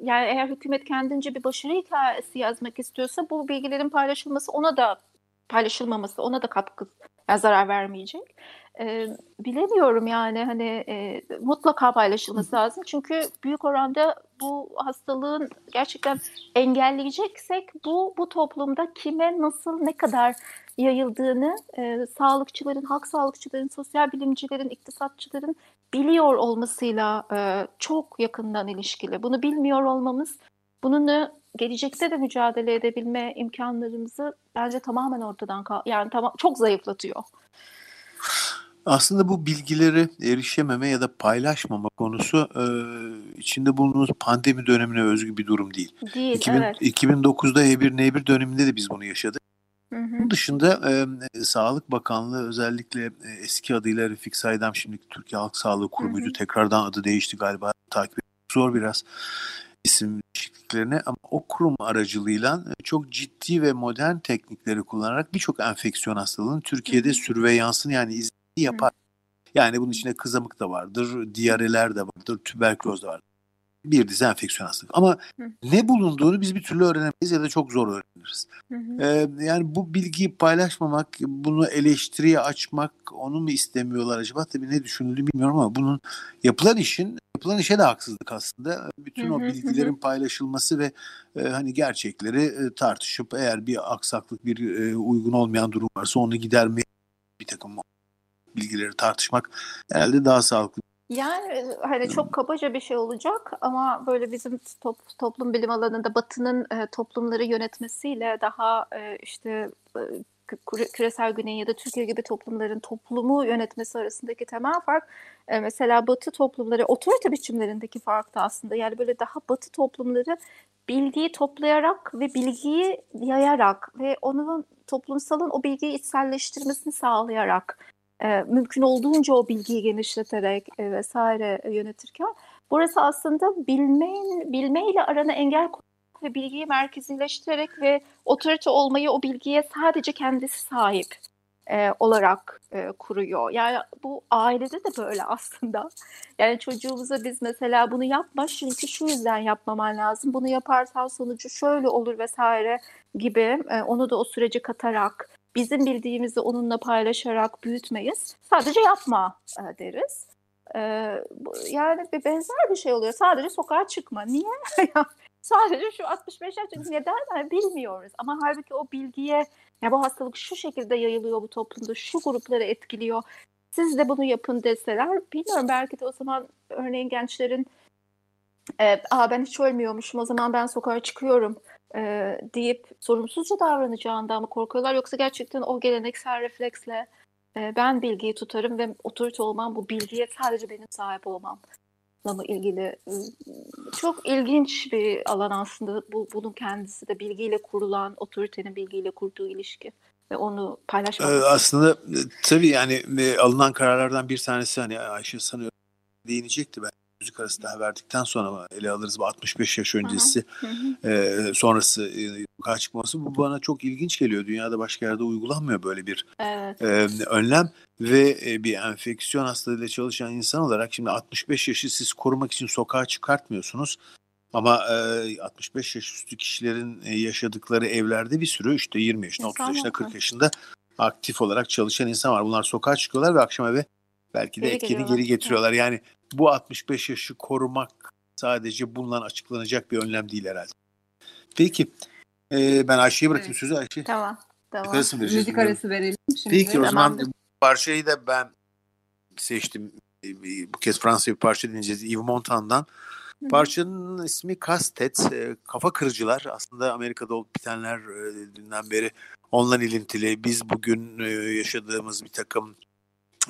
F: yani eğer hükümet kendince bir başarı hikayesi yazmak istiyorsa bu bilgilerin paylaşılması ona da paylaşılmaması ona da katkı yani zarar vermeyecek. E, bilemiyorum yani hani e, mutlaka paylaşılması lazım. Çünkü büyük oranda bu hastalığın gerçekten engelleyeceksek bu bu toplumda kime nasıl ne kadar yayıldığını e, sağlıkçıların, halk sağlıkçıların, sosyal bilimcilerin, iktisatçıların biliyor olmasıyla e, çok yakından ilişkili. Bunu bilmiyor olmamız bununla gelecekte de mücadele edebilme imkanlarımızı bence tamamen ortadan kal yani tamam çok zayıflatıyor.
E: Aslında bu bilgileri erişememe ya da paylaşmama konusu e, içinde bulunduğumuz pandemi dönemine özgü bir durum değil.
F: Değil,
E: 2000,
F: evet.
E: 2009'da E1N1 döneminde de biz bunu yaşadık.
F: Hı hı.
E: Bunun dışında e, Sağlık Bakanlığı özellikle e, eski adıyla Refik Saydam şimdi Türkiye Halk Sağlığı Kurumu'ydu. Tekrardan adı değişti galiba. Takip etmek zor biraz isim değişikliklerini ama o kurum aracılığıyla çok ciddi ve modern teknikleri kullanarak birçok enfeksiyon hastalığının Türkiye'de sürveyansını yani izini yapar. Yani bunun içinde kızamık da vardır, diyareler de vardır, tüberküloz da vardır. bir dizi enfeksiyon hastalığı. Ama
F: Hı.
E: ne bulunduğunu biz bir türlü öğrenemeyiz ya da çok zor öğreniriz.
F: Hı hı.
E: Ee, yani bu bilgiyi paylaşmamak, bunu eleştiriye açmak, onu mu istemiyorlar acaba? Tabii ne düşünüldüğünü bilmiyorum ama bunun yapılan işin, yapılan işe de haksızlık aslında. Bütün o bilgilerin paylaşılması ve e, hani gerçekleri e, tartışıp eğer bir aksaklık, bir e, uygun olmayan durum varsa onu gidermeye bir takım bilgileri tartışmak herhalde daha sağlıklı.
F: Yani e, hani çok kabaca bir şey olacak ama böyle bizim top, toplum bilim alanında Batı'nın e, toplumları yönetmesiyle daha e, işte e, küre- küresel güney ya da Türkiye gibi toplumların toplumu yönetmesi arasındaki temel fark e, mesela Batı toplumları otorite biçimlerindeki fark da aslında yani böyle daha Batı toplumları bilgiyi toplayarak ve bilgiyi yayarak ve onun toplumsalın o bilgiyi içselleştirmesini sağlayarak e, mümkün olduğunca o bilgiyi genişleterek e, vesaire e, yönetirken burası aslında bilmeyin bilmeyle arana engel ve bilgiyi merkezileştirerek ve otorite olmayı o bilgiye sadece kendisi sahip e, olarak e, kuruyor. Yani bu ailede de böyle aslında. Yani çocuğumuza biz mesela bunu yapma çünkü şu yüzden yapmaman lazım. Bunu yaparsan sonucu şöyle olur vesaire gibi e, onu da o sürece katarak bizim bildiğimizi onunla paylaşarak büyütmeyiz. Sadece yapma e, deriz. E, bu- yani bir benzer bir şey oluyor. Sadece sokağa çıkma. Niye? Sadece şu 65 yaş çünkü neden Yani bilmiyoruz. Ama halbuki o bilgiye ya bu hastalık şu şekilde yayılıyor bu toplumda, şu grupları etkiliyor. Siz de bunu yapın deseler bilmiyorum belki de o zaman örneğin gençlerin e, Aa, ben hiç ölmüyormuşum o zaman ben sokağa çıkıyorum e, deyip sorumsuzca davranacağından mı korkuyorlar? Yoksa gerçekten o geleneksel refleksle e, ben bilgiyi tutarım ve otorite olmam bu bilgiye sadece benim sahip olmamla mı ilgili? Çok ilginç bir alan aslında bu bunun kendisi de bilgiyle kurulan otoritenin bilgiyle kurduğu ilişki ve onu
E: Ee,
F: paylaşmak.
E: aslında e, tabii yani e, alınan kararlardan bir tanesi hani Ayşe sanıyorum değinecekti ben müzik arası daha verdikten sonra ele alırız bu 65 yaş öncesi
F: Hı hı.
E: e, sonrası e, sokağa çıkması bu bana çok ilginç geliyor. Dünyada başka yerde uygulanmıyor böyle bir
F: Evet.
E: e, önlem ve e, bir enfeksiyon hastalığıyla çalışan insan olarak şimdi 65 yaşı siz korumak için sokağa çıkartmıyorsunuz. Ama e, 65 yaş üstü kişilerin e, yaşadıkları evlerde bir sürü işte 20 yaşında, 30
F: İnsan
E: yaşında,
F: var.
E: 40 yaşında aktif olarak çalışan insan var. Bunlar sokağa çıkıyorlar ve akşam eve belki de
F: Geri
E: etkili
F: geliyorlar.
E: geri getiriyorlar. Yani bu 65 yaşı korumak sadece bundan açıklanacak bir önlem değil herhalde. Peki e, ben Ayşe'ye bırakayım
D: Evet.
E: sözü Ayşe.
F: Tamam. Tamam.
E: Arası mı vereceğiz
D: Müzik arası verelim şimdi.
E: Peki o zaman
F: Tamamdır.
E: bu parçayı da ben seçtim. E, Bu kez Fransa bir parça dinleyeceğiz. Yves Montan'dan. Parçanın ismi Kastet. E, Kafa kırıcılar. Aslında Amerika'da olup bitenler e, dünden beri ondan ilintili. Biz bugün e, yaşadığımız bir takım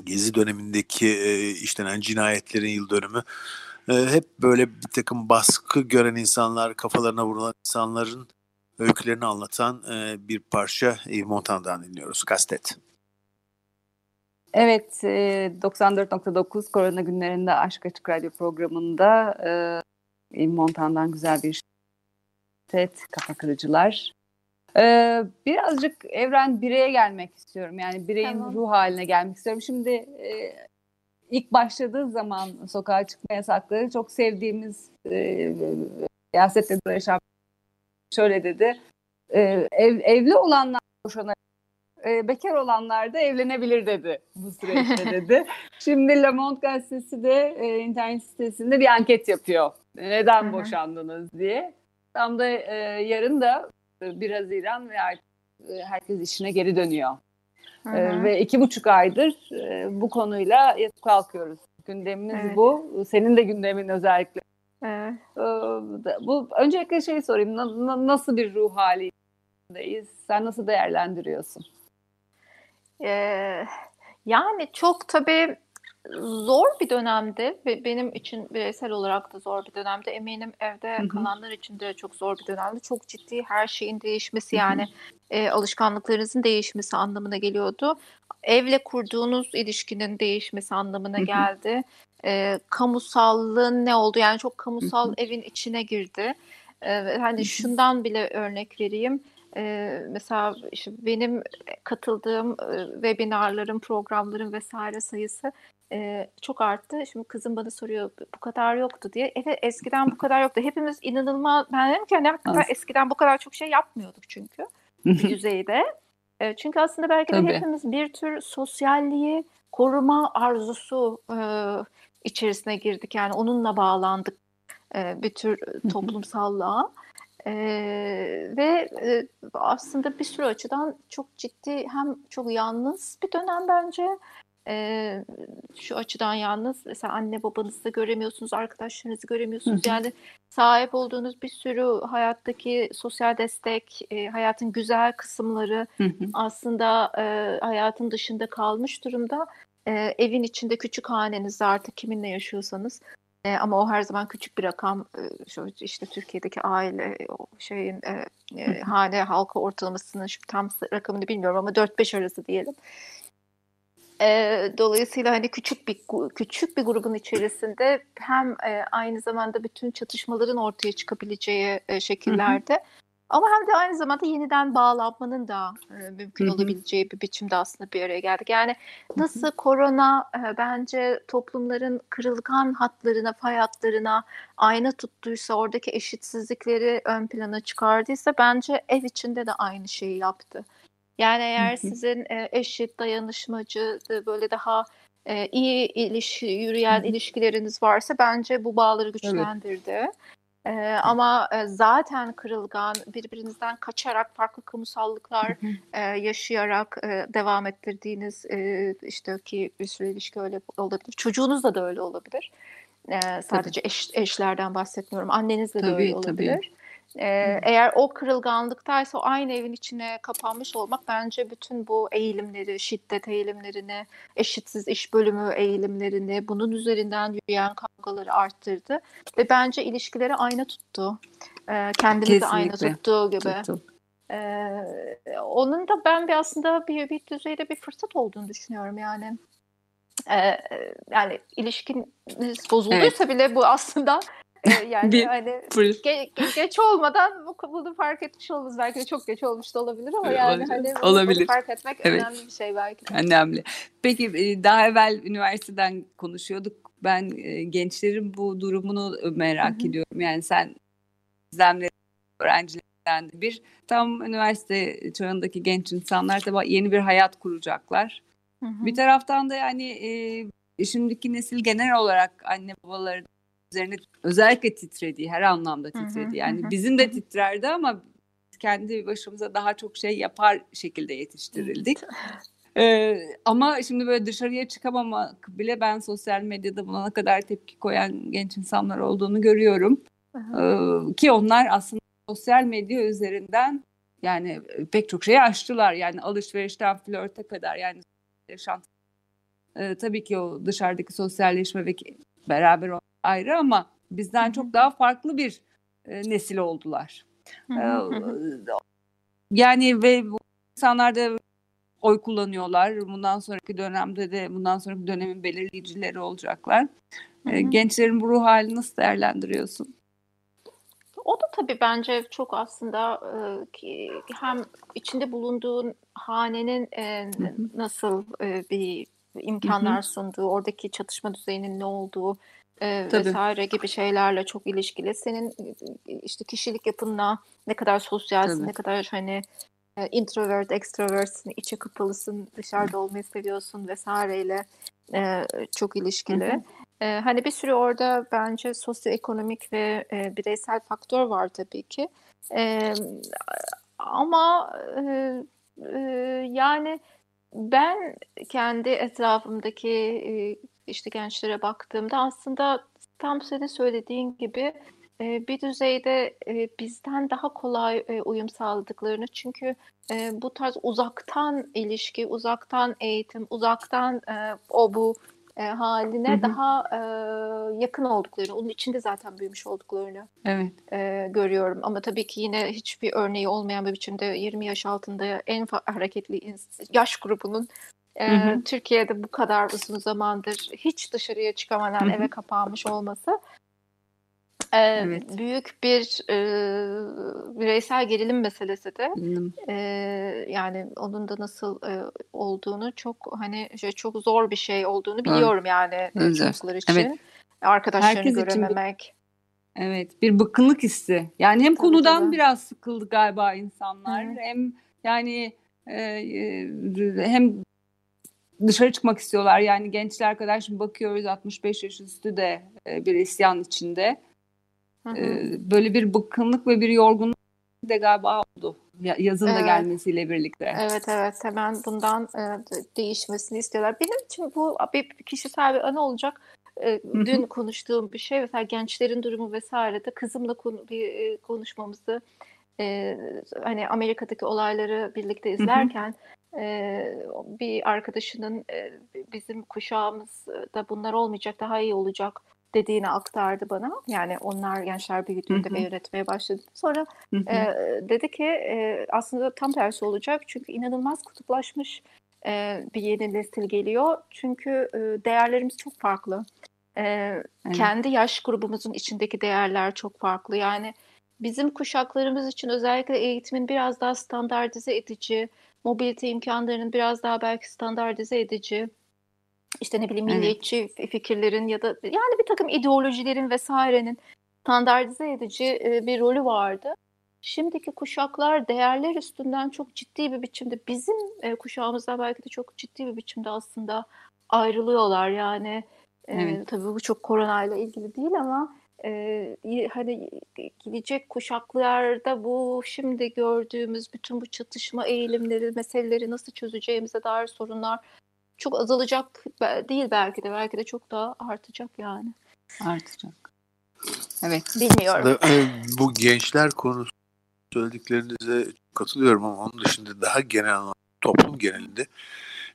E: Gezi dönemindeki e, işlenen cinayetlerin yıl dönümü. E, hep böyle bir takım baskı gören insanlar, kafalarına vurulan insanların öykülerini anlatan e, bir parça Yves Montan'dan dinliyoruz. Kastet.
D: Evet, e, 94.9 Korona günlerinde Aşk Açık Radyo programında e, Montan'dan güzel bir set, kafa kırıcılar. E, birazcık evren bireye gelmek istiyorum. Yani bireyin
F: Tamam.
D: ruh haline gelmek istiyorum. Şimdi e, ilk başladığı zaman sokağa çıkma yasakları çok sevdiğimiz e, siyasetle uğraşan şöyle dedi. E, ev, evli olanlar boşanabilir e, bekar olanlar da evlenebilir dedi bu süreçte dedi. Şimdi Le Monde gazetesi de e, internet sitesinde bir anket yapıyor. Neden boşandınız diye. Tam da e, yarın da 1 Haziran ve artık e, herkes işine geri dönüyor.
F: Hı
D: E,
F: hı.
D: ve iki buçuk aydır e, bu konuyla yatıp kalkıyoruz. Gündemimiz
F: Evet.
D: bu. Senin de gündemin özellikle.
F: Evet.
D: E, bu öncelikle şey sorayım. Na- na- nasıl bir ruh halindeyiz? Sen nasıl değerlendiriyorsun?
F: Ee, yani çok tabii zor bir dönemdi ve benim için bireysel olarak da zor bir dönemdi. Eminim evde
D: Hı hı.
F: kalanlar için de çok zor bir dönemdi. Çok ciddi her şeyin değişmesi yani e, alışkanlıklarınızın değişmesi anlamına geliyordu. Evle kurduğunuz ilişkinin değişmesi anlamına
D: Hı hı.
F: geldi. E, kamusallığın ne oldu? Yani çok kamusal
D: Hı hı.
F: evin içine girdi. E, hani
D: hı.
F: şundan bile örnek vereyim. e, mesela işte benim katıldığım e, webinarların, programların vesaire sayısı e, çok arttı. Şimdi kızım bana soruyor bu kadar yoktu diye. Evet eskiden bu kadar yoktu. Hepimiz inanılmaz ben dedim ki hani hakikaten
D: Aslında.
F: eskiden bu kadar çok şey yapmıyorduk çünkü bir düzeyde. E, çünkü aslında belki de
D: Tabii.
F: hepimiz bir tür sosyalliği koruma arzusu e, içerisine girdik. Yani onunla bağlandık e, bir tür toplumsallığa. E, ve e, aslında bir sürü açıdan çok ciddi hem çok yalnız bir dönem bence. E, şu açıdan yalnız mesela anne babanızı da göremiyorsunuz, arkadaşlarınızı göremiyorsunuz.
D: Hı hı.
F: Yani sahip olduğunuz bir sürü hayattaki sosyal destek, e, hayatın güzel kısımları
D: Hı hı.
F: aslında e, hayatın dışında kalmış durumda. E, evin içinde küçük hanenizde artık kiminle yaşıyorsanız e, ama o her zaman küçük bir rakam. E, şu işte Türkiye'deki aile o şeyin e, e, hane halka ortalamasının şu tam rakamını bilmiyorum ama 4-5 arası diyelim. E, dolayısıyla hani küçük bir küçük bir grubun içerisinde hem e, aynı zamanda bütün çatışmaların ortaya çıkabileceği e, şekillerde ama hem de aynı zamanda yeniden bağlanmanın da e, mümkün
D: Hı hı.
F: olabileceği bir biçimde aslında bir araya geldik. Yani nasıl korona e, bence toplumların kırılgan hatlarına, fay hatlarına ayna tuttuysa, oradaki eşitsizlikleri ön plana çıkardıysa bence ev içinde de aynı şeyi yaptı. Yani eğer sizin e, eşit, dayanışmacı, e, böyle daha e, iyi ilişki, yürüyen ilişkileriniz varsa bence bu bağları güçlendirdi. E, ama zaten kırılgan, birbirinizden kaçarak farklı kamusallıklar e, yaşayarak e, devam ettirdiğiniz e, işte ki bir sürü ilişki öyle olabilir. Çocuğunuzla da öyle olabilir. E, sadece eş, eşlerden bahsetmiyorum. Annenizle de
D: Tabii,
F: öyle
D: tabii.
F: E, eğer o kırılganlıktaysa o aynı evin içine kapanmış olmak bence bütün bu eğilimleri, şiddet eğilimlerini, eşitsiz iş bölümü eğilimlerini, bunun üzerinden yürüyen kavgaları arttırdı. Ve bence ilişkileri ayna tuttu. E, kendimizi de ayna
D: Kesinlikle.
F: tuttuğu gibi.
D: Tuttum.
F: Ee, onun da ben bir aslında bir, bir düzeyde bir fırsat olduğunu düşünüyorum yani. Ee, yani ilişkiniz bozulduysa bile bu aslında e, yani
D: Bir
F: hani ge- ge- geç olmadan bu, bunu fark etmiş oluruz. Belki de çok geç olmuş da olabilir ama yani
D: olabilir.
F: hani bunu, bunu
D: Olabilir.
F: fark etmek
D: Evet.
F: önemli bir şey belki de.
D: Önemli. Peki e, daha evvel üniversiteden konuşuyorduk. Ben e, gençlerin bu durumunu merak
F: Hı hı.
D: ediyorum. Yani sen izlemleri öğrencilerden de bir tam üniversite çağındaki genç insanlar tabii yeni bir hayat kuracaklar.
F: Hı hı.
D: Bir taraftan da yani e, şimdiki nesil genel olarak anne babaları üzerine özellikle titrediği, her anlamda titrediği. Yani
F: hı,
D: bizim de titrerdi ama kendi başımıza daha çok şey yapar şekilde yetiştirildik. Ee, ama şimdi böyle dışarıya çıkamamak bile ben sosyal medyada buna kadar tepki koyan genç insanlar olduğunu görüyorum. Ee, ki onlar aslında sosyal medya üzerinden yani pek çok şeyi aştılar. Yani alışverişten flörte kadar yani yaşantı. Ee, tabii ki o dışarıdaki sosyalleşme ve beraber ayrı ama bizden çok daha farklı bir e, nesil oldular. Ee, Yani ve bu insanlar da oy kullanıyorlar. Bundan sonraki dönemde de bundan sonraki dönemin belirleyicileri olacaklar.
F: Hı.
D: Gençlerin bu ruh halini nasıl değerlendiriyorsun?
F: O da tabii bence çok aslında e, ki hem içinde bulunduğun hanenin e, nasıl e, bir imkanlar sunduğu, oradaki çatışma düzeyinin ne olduğu e,
D: Tabii.
F: vesaire gibi şeylerle çok ilişkili. Senin e, işte kişilik yapınla ne kadar sosyalsin,
D: Tabii.
F: ne kadar hani e, introvert, extrovertsin, içe kapalısın, dışarıda olmayı seviyorsun vesaireyle e, çok ilişkili.
D: Hı hı.
F: Ee, hani bir sürü orada bence sosyoekonomik ve e, bireysel faktör var tabii ki. Ee, ama e, e, yani ben kendi etrafımdaki işte gençlere baktığımda aslında tam senin söylediğin gibi bir düzeyde bizden daha kolay uyum sağladıklarını çünkü bu tarz uzaktan ilişki, uzaktan eğitim, uzaktan o bu e, haline
D: Hı hı.
F: daha e, yakın olduklarını, onun içinde zaten büyümüş olduklarını
D: Evet.
F: e, görüyorum. Ama tabii ki yine hiçbir örneği olmayan bir biçimde 20 yaş altında en hareketli yaş grubunun e,
D: Hı hı.
F: Türkiye'de bu kadar uzun zamandır hiç dışarıya çıkamadan
D: Hı hı.
F: eve kapanmış olması Ee,
D: Evet.
F: Büyük bir e, bireysel gerilim meselesi de.
D: Hmm.
F: Ee, yani onun da nasıl e, olduğunu çok hani şey, çok zor bir şey olduğunu biliyorum yani e,
D: Evet.
F: çocuklar için.
D: Evet.
F: Arkadaşlarını
D: Herkes için bir-
F: görememek.
D: Evet, bir bıkkınlık hissi. Yani hem
F: Tabii,
D: konudan
F: tabii.
D: biraz sıkıldı galiba insanlar,
F: Evet.
D: hem yani e, e, hem dışarı çıkmak istiyorlar. Yani gençler arkadaşım bakıyoruz 65 yaş üstü de e, bir isyan içinde. E, böyle bir bıkkınlık ve bir yorgunluk de galiba oldu. Ya- Yazın da
F: Evet.
D: gelmesiyle birlikte.
F: Evet evet hemen bundan e, de- değişmesini istiyorlar. Benim için bu bir kişisel bir anı olacak. E. Dün konuştuğum bir şey mesela gençlerin durumu vesaire de kızımla konu- bir e, konuşmamızı e, hani Amerika'daki olayları birlikte izlerken e, bir arkadaşının e, bizim kuşağımız da bunlar olmayacak daha iyi olacak dediğini aktardı bana. Yani onlar gençler büyüdüğünde ve yönetmeye başladı. Sonra
D: Hı hı.
F: e, dedi ki e, aslında tam tersi olacak çünkü inanılmaz kutuplaşmış e, bir yeni nesil geliyor. Çünkü e, değerlerimiz çok farklı. E,
D: Evet.
F: Kendi yaş grubumuzun içindeki değerler çok farklı. Yani bizim kuşaklarımız için özellikle eğitimin biraz daha standartize edici, mobilite imkanlarının biraz daha belki standartize edici, işte ne bileyim
D: Evet.
F: milliyetçi fikirlerin ya da yani bir takım ideolojilerin vesairenin standartize edici e, bir rolü vardı. Şimdiki kuşaklar değerler üstünden çok ciddi bir biçimde bizim e, kuşağımızda belki de çok ciddi bir biçimde aslında ayrılıyorlar yani. E,
D: Evet.
F: tabii bu çok koronayla ilgili değil ama e, hani gelecek kuşaklarda bu şimdi gördüğümüz bütün bu çatışma eğilimleri, meseleleri nasıl çözeceğimize dair sorunlar çok azalacak değil belki de belki de çok daha artacak yani.
D: Artacak. Evet.
F: Bilmiyorum.
E: E, bu gençler konusu söylediklerinize katılıyorum ama onun dışında daha genel toplum genelinde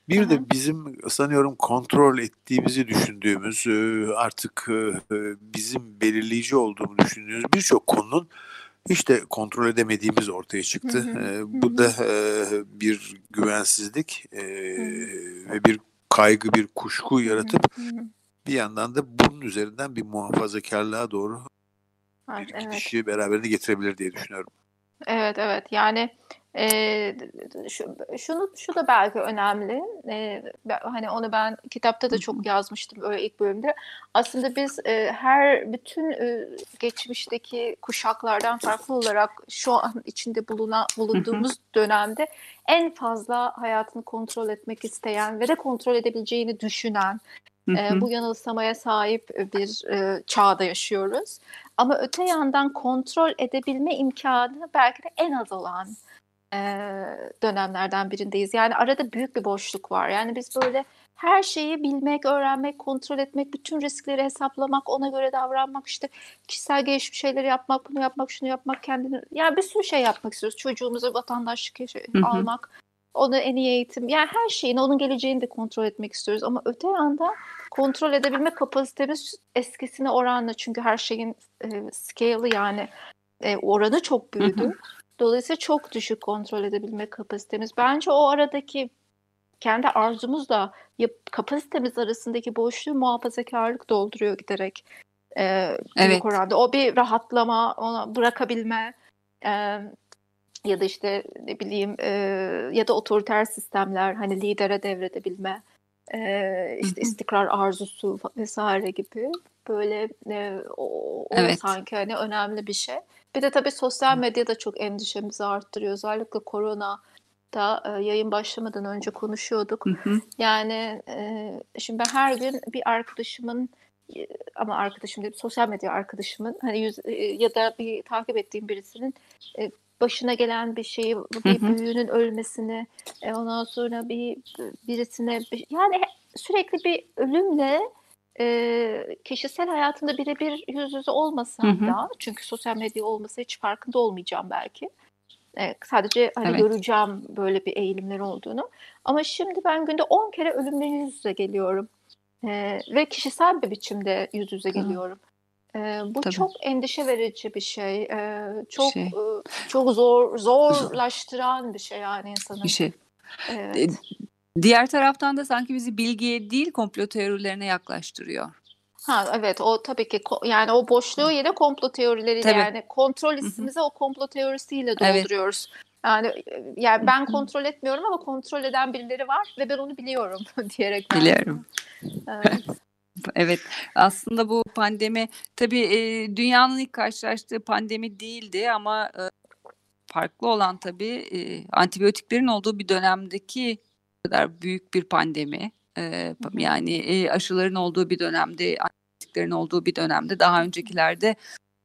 E: bir de bizim sanıyorum kontrol ettiğimizi düşündüğümüz e, artık e, bizim belirleyici olduğunu düşündüğümüz birçok konunun işte kontrol edemediğimiz ortaya çıktı.
F: Hı hı,
E: E, Bu da e, bir güvensizlik e, ve bir kaygı, bir kuşku yaratıp bir yandan da bunun üzerinden bir muhafazakarlığa doğru bir
F: evet.
E: gidişi beraberinde getirebilir diye düşünüyorum.
F: Evet evet yani e, şu, şunu şu da belki önemli. E, hani onu ben kitapta da çok yazmıştım öyle ilk bölümde. Aslında biz e, her bütün e, geçmişteki kuşaklardan farklı olarak şu an içinde bulunan bulunduğumuz dönemde en fazla hayatını kontrol etmek isteyen ve de kontrol edebileceğini düşünen e, bu yanılsamaya sahip bir e, çağda yaşıyoruz. Ama öte yandan kontrol edebilme imkanı belki de en az olan e, dönemlerden birindeyiz. Yani arada büyük bir boşluk var. Yani biz böyle her şeyi bilmek, öğrenmek, kontrol etmek, bütün riskleri hesaplamak, ona göre davranmak, işte kişisel gelişim şeyleri yapmak, bunu yapmak, şunu yapmak, kendini... Yani bir sürü şey yapmak istiyoruz. Çocuğumuza vatandaşlık
D: Hı hı.
F: almak, ona en iyi eğitim, yani her şeyin, onun geleceğini de kontrol etmek istiyoruz. Ama öte yandan kontrol edebilme kapasitemiz eskisine oranla çünkü her şeyin e, scale'ı yani e, oranı çok büyüdü. Dolayısıyla çok düşük kontrol edebilme kapasitemiz. Bence o aradaki kendi arzumuzla kapasitemiz arasındaki boşluğu muhafazakarlık dolduruyor giderek. E, büyük
D: Evet.
F: oranda. O bir rahatlama, ona bırakabilme e, ya da işte ne bileyim e, ya da otoriter sistemler hani lidere devredebilme e, işte istikrar arzusu vesaire gibi böyle e, o, o
D: Evet.
F: sanki hani önemli bir şey. Bir de tabii sosyal medya da çok endişemizi arttırıyor. Özellikle korona da e, yayın başlamadan önce konuşuyorduk.
D: Hı hı.
F: Yani e, şimdi ben her gün bir arkadaşımın e, ama arkadaşım değil sosyal medya arkadaşımın hani yüz, e, ya da bir takip ettiğim birisinin e, başına gelen bir şeyi bir büyüğünün ölmesini e, ondan sonra bir birisine bir- yani sürekli bir ölümle e, kişisel hayatında birebir yüz yüze olmasam
D: Hı hı.
F: da çünkü sosyal medya olmasa hiç farkında olmayacağım belki. E, sadece hani
D: Evet.
F: göreceğim böyle bir eğilimler olduğunu. Ama şimdi ben günde 10 kere ölümle yüz yüze geliyorum. E, ve kişisel bir biçimde yüz yüze geliyorum. E, bu
D: Tabii.
F: çok endişe verici bir şey. E, çok
D: Şey.
F: e, çok zor zorlaştıran bir şey yani insanın.
D: Bir şey.
F: Evet.
D: Diğer taraftan da sanki bizi bilgiye değil komplo teorilerine yaklaştırıyor.
F: Ha evet o tabii ki yani o boşluğu yine komplo teorileriyle
D: Tabii.
F: yani kontrol hissimizi o komplo teorisiyle
D: Evet.
F: dolduruyoruz. Yani e, yani ben kontrol etmiyorum ama kontrol eden birileri var ve ben onu biliyorum diyerek
D: Biliyorum.
F: Evet.
D: Evet aslında bu pandemi tabii e, dünyanın ilk karşılaştığı pandemi değildi ama e, farklı olan tabii e, antibiyotiklerin olduğu bir dönemdeki kadar büyük bir pandemi. E, yani e, aşıların olduğu bir dönemde, antibiyotiklerin olduğu bir dönemde daha öncekilerde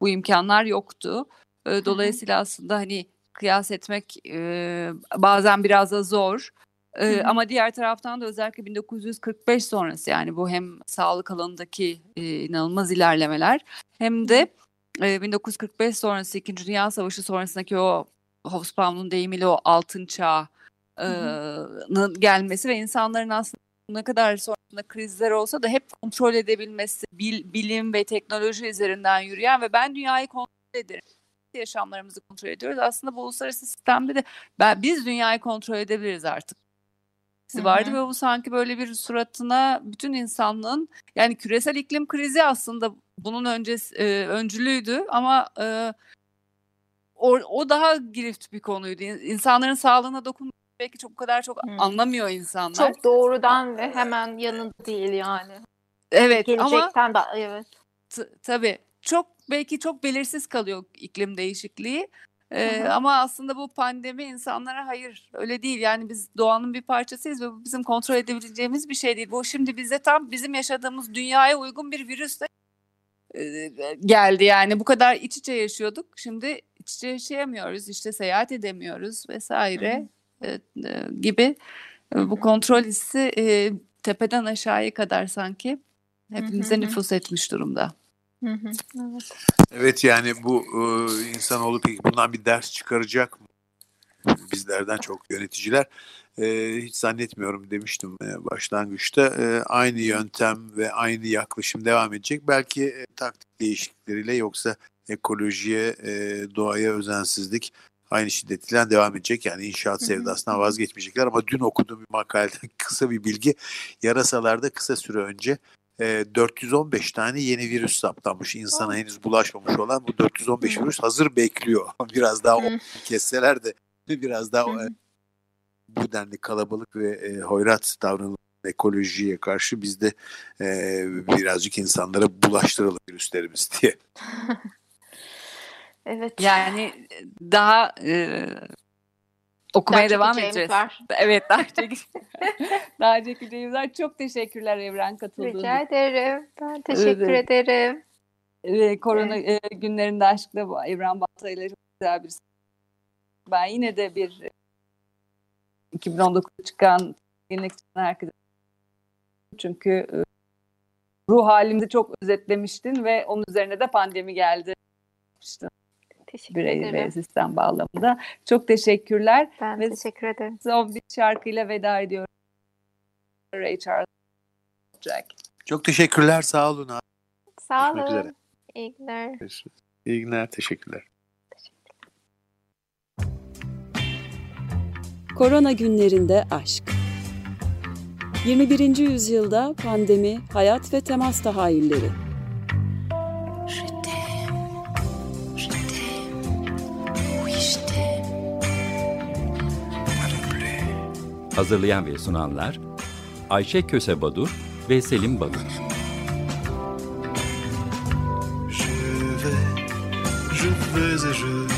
D: bu imkanlar yoktu. E, dolayısıyla aslında hani kıyas etmek e, bazen biraz da zor. Ee,
F: Hı hı.
D: ama diğer taraftan da özellikle 1945 sonrası yani bu hem sağlık alanındaki e, inanılmaz ilerlemeler hem de e, 1945 sonrası 2. Dünya Savaşı sonrasındaki o Hobsbawm'un deyimiyle o altın çağının gelmesi ve insanların aslında ne kadar sonrasında krizler olsa da hep kontrol edebilmesi, bil- bilim ve teknoloji üzerinden yürüyen ve ben dünyayı kontrol ederim yaşamlarımızı kontrol ediyoruz. Aslında bu uluslararası sistemde de ben, biz dünyayı kontrol edebiliriz artık.
F: Hı
D: vardı ve bu sanki böyle bir suratına bütün insanlığın yani küresel iklim krizi aslında bunun öncesi e, öncülüydü ama e, o, o daha girift bir konuydu. İn- İnsanların sağlığına dokunmak belki çok o kadar çok
F: Hı.
D: anlamıyor insanlar.
F: Çok doğrudan ve hemen yanında değil yani.
D: evet ama
F: Gelecekten de evet.
D: T- tabii çok belki çok belirsiz kalıyor iklim değişikliği. Ee, ama aslında bu pandemi insanlara hayır öyle değil. Yani biz doğanın bir parçasıyız ve bu bizim kontrol edebileceğimiz bir şey değil. Bu şimdi bize tam bizim yaşadığımız dünyaya uygun bir virüsle e, geldi. Yani bu kadar iç içe yaşıyorduk. Şimdi iç içe yaşayamıyoruz. İşte seyahat edemiyoruz vesaire e, e, gibi. E, Bu kontrol hissi e, tepeden aşağıya kadar sanki hepimize
F: hı.
D: nüfus etmiş durumda.
F: Hı hı, evet.
E: Evet yani bu e, insanoğlu peki bundan bir ders çıkaracak mı? Bizlerden çok yöneticiler e, hiç zannetmiyorum demiştim e, başlangıçta. E, aynı yöntem ve aynı yaklaşım devam edecek. Belki e, taktik değişiklikleriyle yoksa ekolojiye, e, doğaya özensizlik aynı şiddetiyle devam edecek. Yani inşaat sevdasından vazgeçmeyecekler ama dün okuduğum bir makaleden kısa bir bilgi. Yarasalarda kısa süre önce e, 415 tane yeni virüs saptanmış. İnsana henüz bulaşmamış olan bu 415
F: Hı.
E: virüs hazır bekliyor. Biraz daha kesseler de biraz daha e, bu denli kalabalık ve e, hoyrat davranılan ekolojiye karşı biz de e, birazcık insanlara bulaştıralım virüslerimiz diye.
F: Evet.
D: Yani daha e, okumaya
F: Daha
D: devam edeceğiz.
F: var.
D: Evet daha çekici. daha çekeceğimiz var. Çok teşekkürler Evren katıldığın
F: Rica ederim. Ben teşekkür
D: Evet.
F: ederim.
D: Ve korona e, günlerinde aşkla bu Evren Balta ile çok güzel bir ben yine de bir e, 2019'da çıkan yenilik herkese çünkü e, ruh halimizi çok özetlemiştin ve onun üzerine de pandemi geldi. İşte
F: Teşekkür
D: birey ve sistem bağlamında. Çok teşekkürler.
F: Ben
D: Ve-
F: teşekkür ederim.
D: Son bir şarkıyla veda ediyorum. Ray Charles Jack.
E: Çok teşekkürler. Sağ olun. abi.
F: Sağ
E: üzere.
F: olun. İyi günler.
E: İyi günler. Teşekkürler.
A: Korona günlerinde aşk. 21. yüzyılda pandemi, hayat ve temas tahayyülleri.
B: Hazırlayan ve sunanlar Ayşe Köse Badur ve Selim Badur.
C: Je vais, je vais